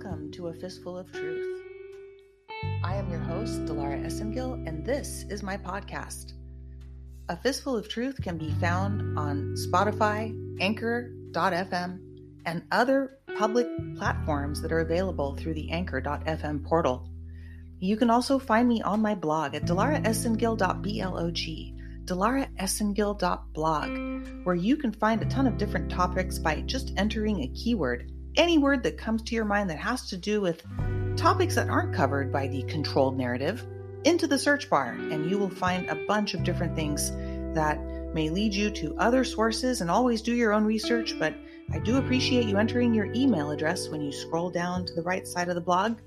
Welcome to A Fistful of Truth. I am your host, Dilara Esengil, and this is my podcast. A Fistful of Truth can be found on Spotify, Anchor.fm, and other public platforms that are available through the Anchor.fm portal. You can also find me on my blog at dilaraesengil.blog, dilaraesengil.blog, where you can find a ton of different topics by just entering a keyword any word that comes to your mind that has to do with topics that aren't covered by the controlled narrative into the search bar, and you will find a bunch of different things that may lead you to other sources and always do your own research. But I do appreciate you entering your email address when you scroll down to the right side of the blog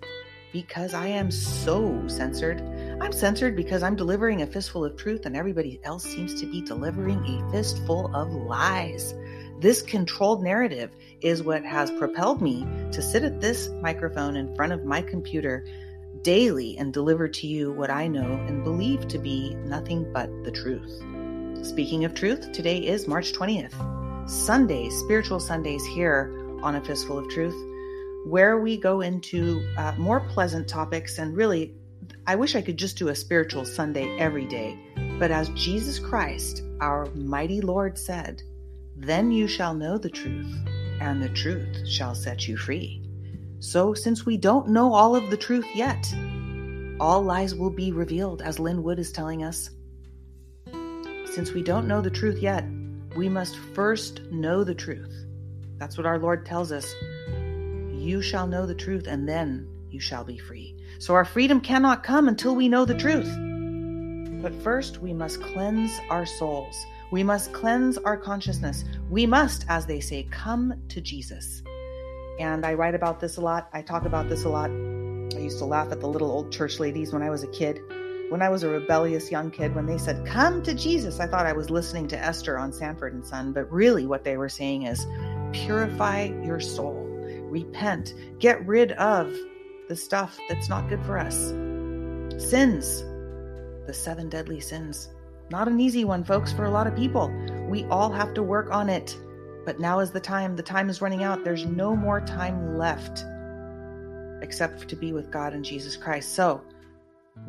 because I am so censored. I'm censored because I'm delivering a fistful of truth and everybody else seems to be delivering a fistful of lies. This controlled narrative is what has propelled me to sit at this microphone in front of my computer daily and deliver to you what I know and believe to be nothing but the truth. Speaking of truth, today is March 20th, Sunday, Spiritual Sundays here on A Fistful of Truth, where we go into uh, more pleasant topics. And really, I wish I could just do a spiritual Sunday every day. But as Jesus Christ, our mighty Lord, said, then you shall know the truth, and the truth shall set you free. So, since we don't know all of the truth yet, all lies will be revealed, as Lin Wood is telling us. Since we don't know the truth yet, we must first know the truth. That's what our Lord tells us. You shall know the truth, and then you shall be free. So, our freedom cannot come until we know the truth. But first, we must cleanse our souls. We must cleanse our consciousness. We must, as they say, come to Jesus. And I write about this a lot. I talk about this a lot. I used to laugh at the little old church ladies when I was a kid. When I was a rebellious young kid, when they said, Come to Jesus, I thought I was listening to Esther on Sanford and Son. But really, what they were saying is, Purify your soul, repent, get rid of the stuff that's not good for us. Sins, the seven deadly sins. Not an easy one, folks, for a lot of people. We all have to work on it. But now is the time. The time is running out. There's no more time left except to be with God and Jesus Christ. So,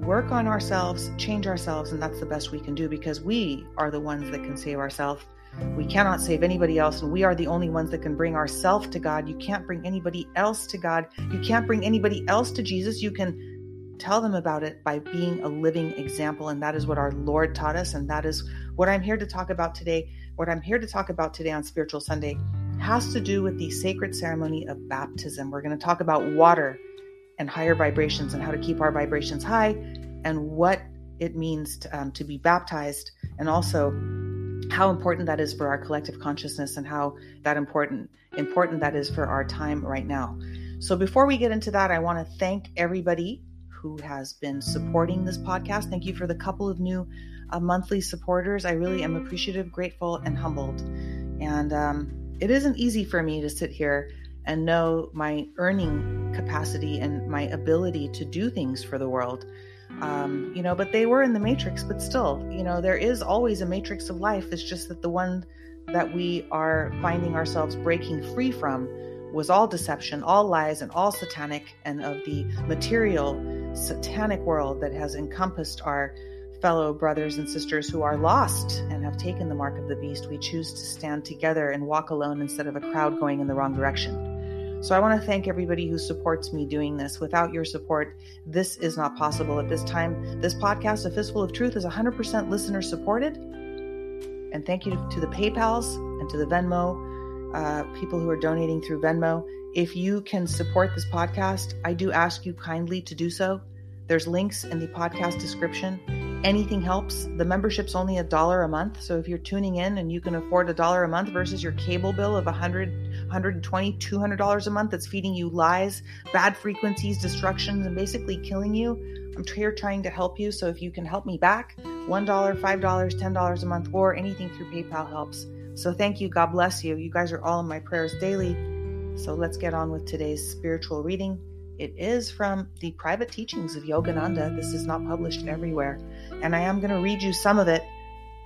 work on ourselves, change ourselves, and that's the best we can do because we are the ones that can save ourselves. We cannot save anybody else, and we are the only ones that can bring ourselves to God. You can't bring anybody else to God. You can't bring anybody else to Jesus. You can tell them about it by being a living example. And that is what our Lord taught us. And that is what I'm here to talk about today. What I'm here to talk about today on Spiritual Sunday has to do with the sacred ceremony of baptism. We're going to talk about water and higher vibrations and how to keep our vibrations high and what it means to, um, to be baptized and also how important that is for our collective consciousness and how that important important that is for our time right now. So before we get into that, I want to thank everybody who has been supporting this podcast. Thank you for the couple of new uh, monthly supporters. I really am appreciative, grateful, and humbled. And um, it isn't easy for me to sit here and know my earning capacity and my ability to do things for the world. Um, you know, but they were in the matrix, but still, you know, there is always a matrix of life. It's just that the one that we are finding ourselves breaking free from was all deception, all lies, and all satanic, and of the material satanic world that has encompassed our fellow brothers and sisters who are lost and have taken the mark of the beast. We choose to stand together and walk alone instead of a crowd going in the wrong direction. So I want to thank everybody who supports me doing this. Without your support, this is not possible at this time. This podcast, A Fistful of Truth, is 100% listener supported. And thank you to the PayPals and to the Venmo uh, people who are donating through Venmo. If you can support this podcast, I do ask you kindly to do so. There's links in the podcast description. Anything helps. The membership's only a dollar a month. So if you're tuning in and you can afford a dollar a month versus your cable bill of 100, 120, 200 dollars a month that's feeding you lies, bad frequencies, destructions, and basically killing you, I'm here trying to help you. So if you can help me back, $1, $5, $10 a month, or anything through PayPal helps. So thank you. God bless you. You guys are all in my prayers daily. So let's get on with today's spiritual reading. It is from the private teachings of Yogananda. This is not published everywhere. And I am going to read you some of it.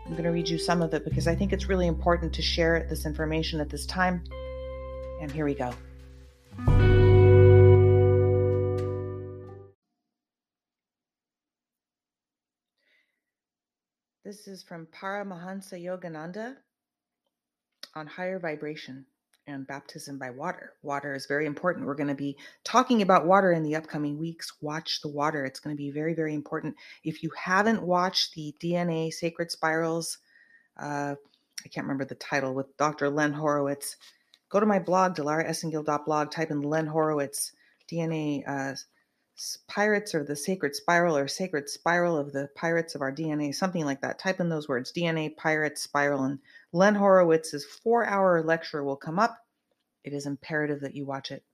I'm going to read you some of it because I think it's really important to share this information at this time. And here we go. This is from Paramahansa Yogananda on higher vibration and baptism by water. Water is very important. We're going to be talking about water in the upcoming weeks. Watch the water. It's going to be very, very important. If you haven't watched the DNA Sacred Spirals, uh, I can't remember the title, with Dr. Len Horowitz, go to my blog, dilaraesengil.blog, type in Len Horowitz DNA uh, Pirates or the Sacred Spiral or Sacred Spiral of the Pirates of Our DNA, something like that. Type in those words DNA, pirates, Spiral, and Len Horowitz's four hour lecture will come up. It is imperative that you watch it.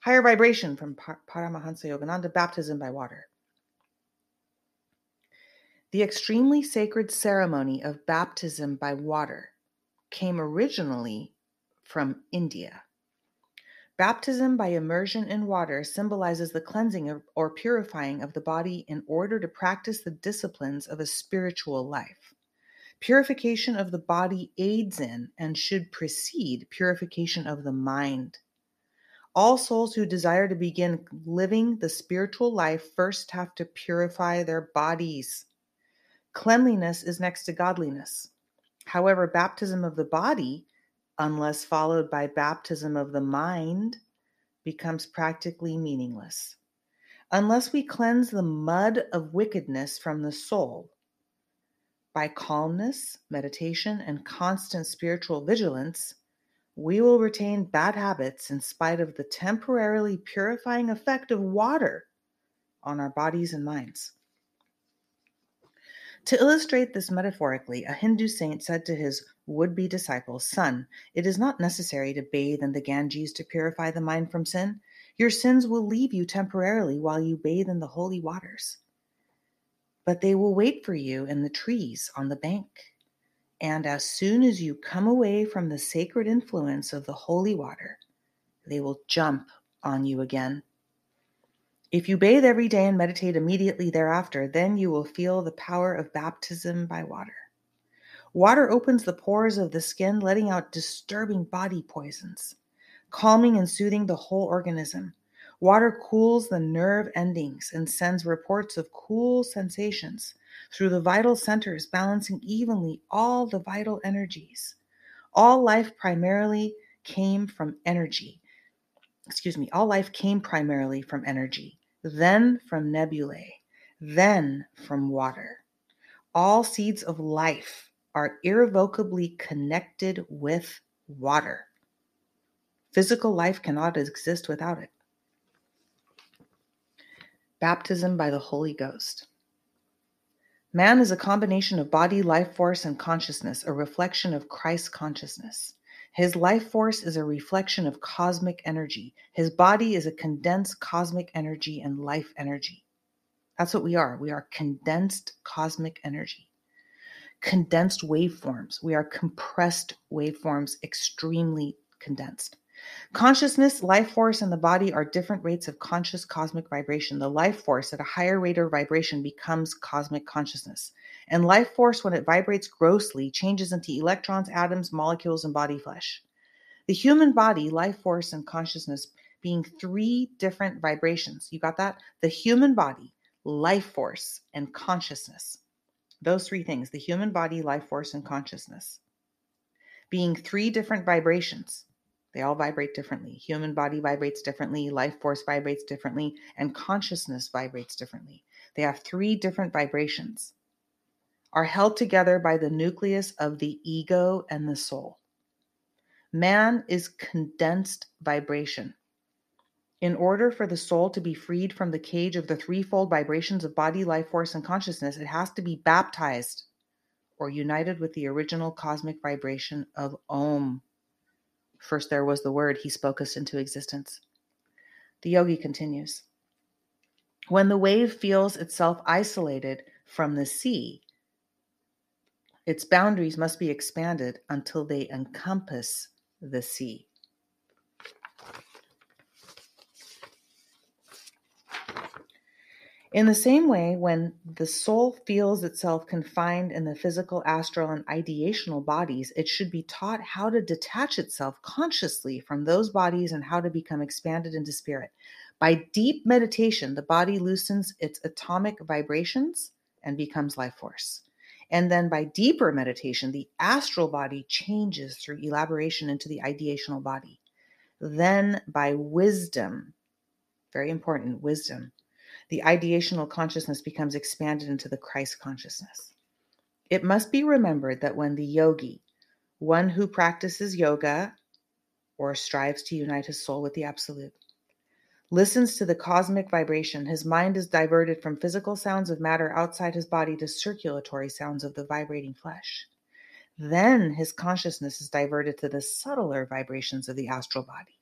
Higher vibration from Paramahansa Yogananda, baptism by water. The extremely sacred ceremony of baptism by water came originally from India. Baptism by immersion in water symbolizes the cleansing or purifying of the body in order to practice the disciplines of a spiritual life. Purification of the body aids in and should precede purification of the mind. All souls who desire to begin living the spiritual life first have to purify their bodies. Cleanliness is next to godliness. However, baptism of the body unless followed by baptism of the mind, becomes practically meaningless. Unless we cleanse the mud of wickedness from the soul by calmness, meditation, and constant spiritual vigilance, we will retain bad habits in spite of the temporarily purifying effect of water on our bodies and minds. To illustrate this metaphorically, a Hindu saint said to his would be disciples, Son, it is not necessary to bathe in the Ganges to purify the mind from sin. Your sins will leave you temporarily while you bathe in the holy waters. But they will wait for you in the trees on the bank. And as soon as you come away from the sacred influence of the holy water, they will jump on you again. If you bathe every day and meditate immediately thereafter, then you will feel the power of baptism by water. Water opens the pores of the skin, letting out disturbing body poisons, calming and soothing the whole organism. Water cools the nerve endings and sends reports of cool sensations through the vital centers, balancing evenly all the vital energies. All life primarily came from energy, excuse me, all life came primarily from energy, then from nebulae, then from water. All seeds of life are irrevocably connected with water. Physical life cannot exist without it. Baptism by the Holy Ghost. Man is a combination of body, life force, and consciousness, a reflection of Christ's consciousness. His life force is a reflection of cosmic energy. His body is a condensed cosmic energy and life energy. That's what we are. We are condensed cosmic energy. Condensed waveforms. We are compressed waveforms, extremely condensed. Consciousness, life force, and the body are different rates of conscious cosmic vibration. The life force at a higher rate of vibration becomes cosmic consciousness. And life force, when it vibrates grossly, changes into electrons, atoms, molecules, and body flesh. The human body, life force, and consciousness being three different vibrations. You got that? The human body, life force, and consciousness. Those three things the human body, life force, and consciousness being three different vibrations. They all vibrate differently. Human body vibrates differently, life force vibrates differently, and consciousness vibrates differently. They have three different vibrations are held together by the nucleus of the ego and the soul. Man is condensed vibration. In order for the soul to be freed from the cage of the threefold vibrations of body, life force, and consciousness, it has to be baptized or united with the original cosmic vibration of Om. First, there was the word, he spoke us into existence. The yogi continues When the wave feels itself isolated from the sea, its boundaries must be expanded until they encompass the sea. In the same way, when the soul feels itself confined in the physical, astral, and ideational bodies, it should be taught how to detach itself consciously from those bodies and how to become expanded into spirit. By deep meditation, the body loosens its atomic vibrations and becomes life force. And then by deeper meditation, the astral body changes through elaboration into the ideational body. Then by wisdom, very important, wisdom, the ideational consciousness becomes expanded into the Christ consciousness. It must be remembered that when the yogi, one who practices yoga or strives to unite his soul with the Absolute, listens to the cosmic vibration, his mind is diverted from physical sounds of matter outside his body to circulatory sounds of the vibrating flesh. Then his consciousness is diverted to the subtler vibrations of the astral body.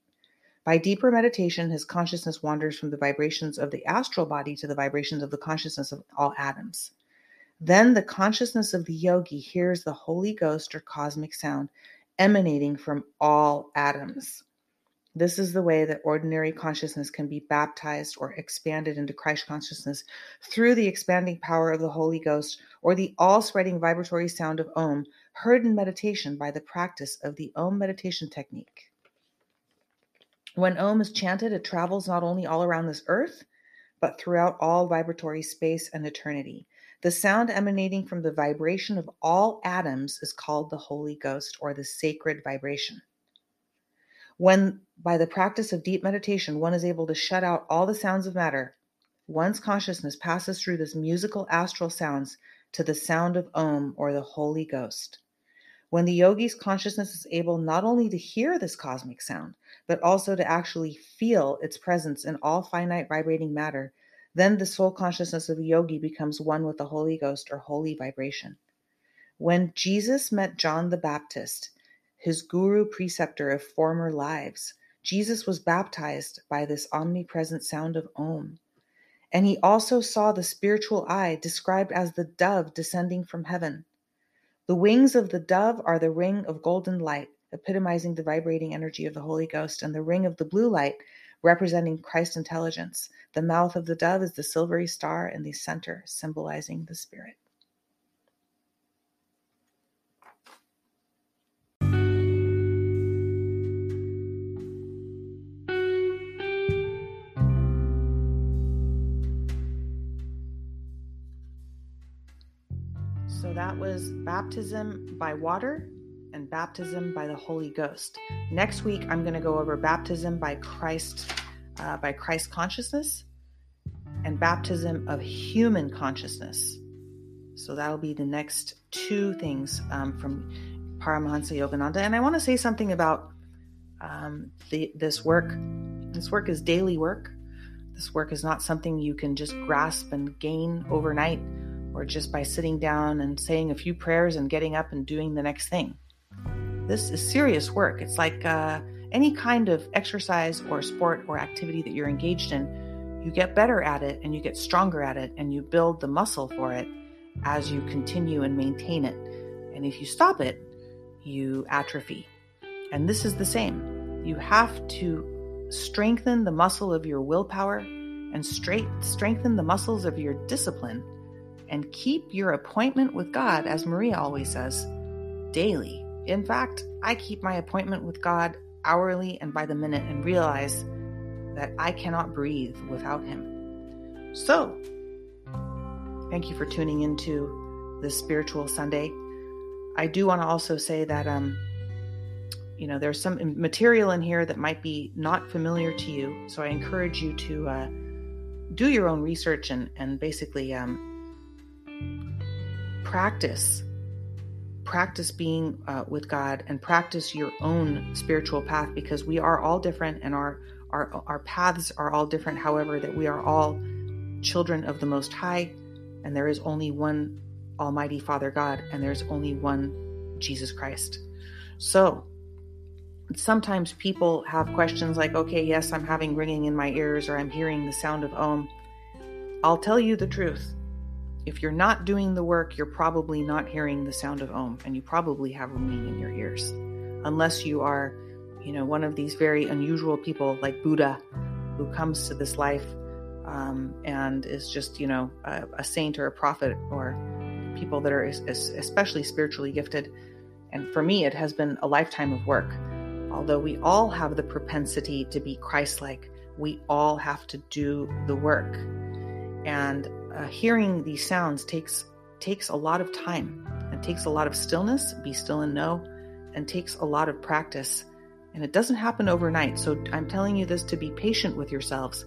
By deeper meditation, his consciousness wanders from the vibrations of the astral body to the vibrations of the consciousness of all atoms. Then the consciousness of the yogi hears the Holy Ghost or cosmic sound emanating from all atoms. This is the way that ordinary consciousness can be baptized or expanded into Christ consciousness through the expanding power of the Holy Ghost or the all spreading vibratory sound of Om, heard in meditation by the practice of the Om meditation technique. When Om is chanted, it travels not only all around this earth, but throughout all vibratory space and eternity. The sound emanating from the vibration of all atoms is called the Holy Ghost or the sacred vibration. When, by the practice of deep meditation, one is able to shut out all the sounds of matter, one's consciousness passes through this musical astral sounds to the sound of Om or the Holy Ghost. When the yogi's consciousness is able not only to hear this cosmic sound, but also to actually feel its presence in all finite vibrating matter, then the soul consciousness of the yogi becomes one with the Holy Ghost or holy vibration. When Jesus met John the Baptist, his guru preceptor of former lives. Jesus was baptized by this omnipresent sound of Om. And he also saw the spiritual eye described as the dove descending from heaven. The wings of the dove are the ring of golden light, epitomizing the vibrating energy of the Holy Ghost, and the ring of the blue light, representing Christ intelligence. The mouth of the dove is the silvery star in the center, symbolizing the Spirit. That was baptism by water and baptism by the Holy Ghost. Next week, I'm going to go over baptism by Christ, uh, by Christ consciousness, and baptism of human consciousness. So that'll be the next two things um, from Paramahansa Yogananda. And I want to say something about um, the, this work. This work is daily work. This work is not something you can just grasp and gain overnight or just by sitting down and saying a few prayers and getting up and doing the next thing. This is serious work. It's like uh, any kind of exercise or sport or activity that you're engaged in. You get better at it and you get stronger at it and you build the muscle for it as you continue and maintain it. And if you stop it, you atrophy. And this is the same. You have to strengthen the muscle of your willpower and straight, strengthen the muscles of your discipline and keep your appointment with God, as Maria always says, daily. In fact, I keep my appointment with God hourly and by the minute and realize that I cannot breathe without Him. So, thank you for tuning into this spiritual Sunday. I do want to also say that, um, you know, there's some material in here that might be not familiar to you. So I encourage you to uh, do your own research and, and basically um, practice practice being uh, with god and practice your own spiritual path because we are all different and our our our paths are all different. However that we are all children of the most high and there is only one almighty father god and there's only one jesus christ. So sometimes people have questions like okay yes i'm having ringing in my ears or i'm hearing the sound of om. I'll tell you the truth if you're not doing the work, you're probably not hearing the sound of Om, and you probably have ringing in your ears. Unless you are, you know, one of these very unusual people like Buddha, who comes to this life um, and is just, you know, a, a, saint or a prophet, or people that are especially spiritually gifted. And for me, it has been a lifetime of work. Although we all have the propensity to be Christ like, we all have to do the work. And uh, hearing these sounds takes takes a lot of time. It takes a lot of stillness, be still and know, and takes a lot of practice. And it doesn't happen overnight. So I'm telling you this to be patient with yourselves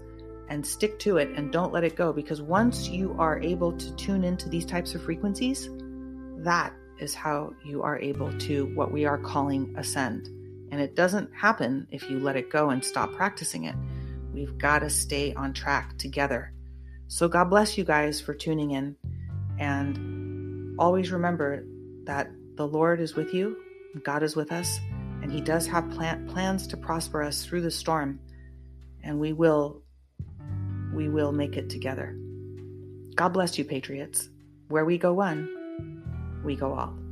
and stick to it and don't let it go because once you are able to tune into these types of frequencies, that is how you are able to what we are calling ascend. And it doesn't happen if you let it go and stop practicing it. We've got to stay on track together. So, God bless you guys for tuning in. And always remember that the Lord is with you, God is with us, and He does have plan- plans to prosper us through the storm. And we will, we will make it together. God bless you, Patriots. Where we go one, we go all.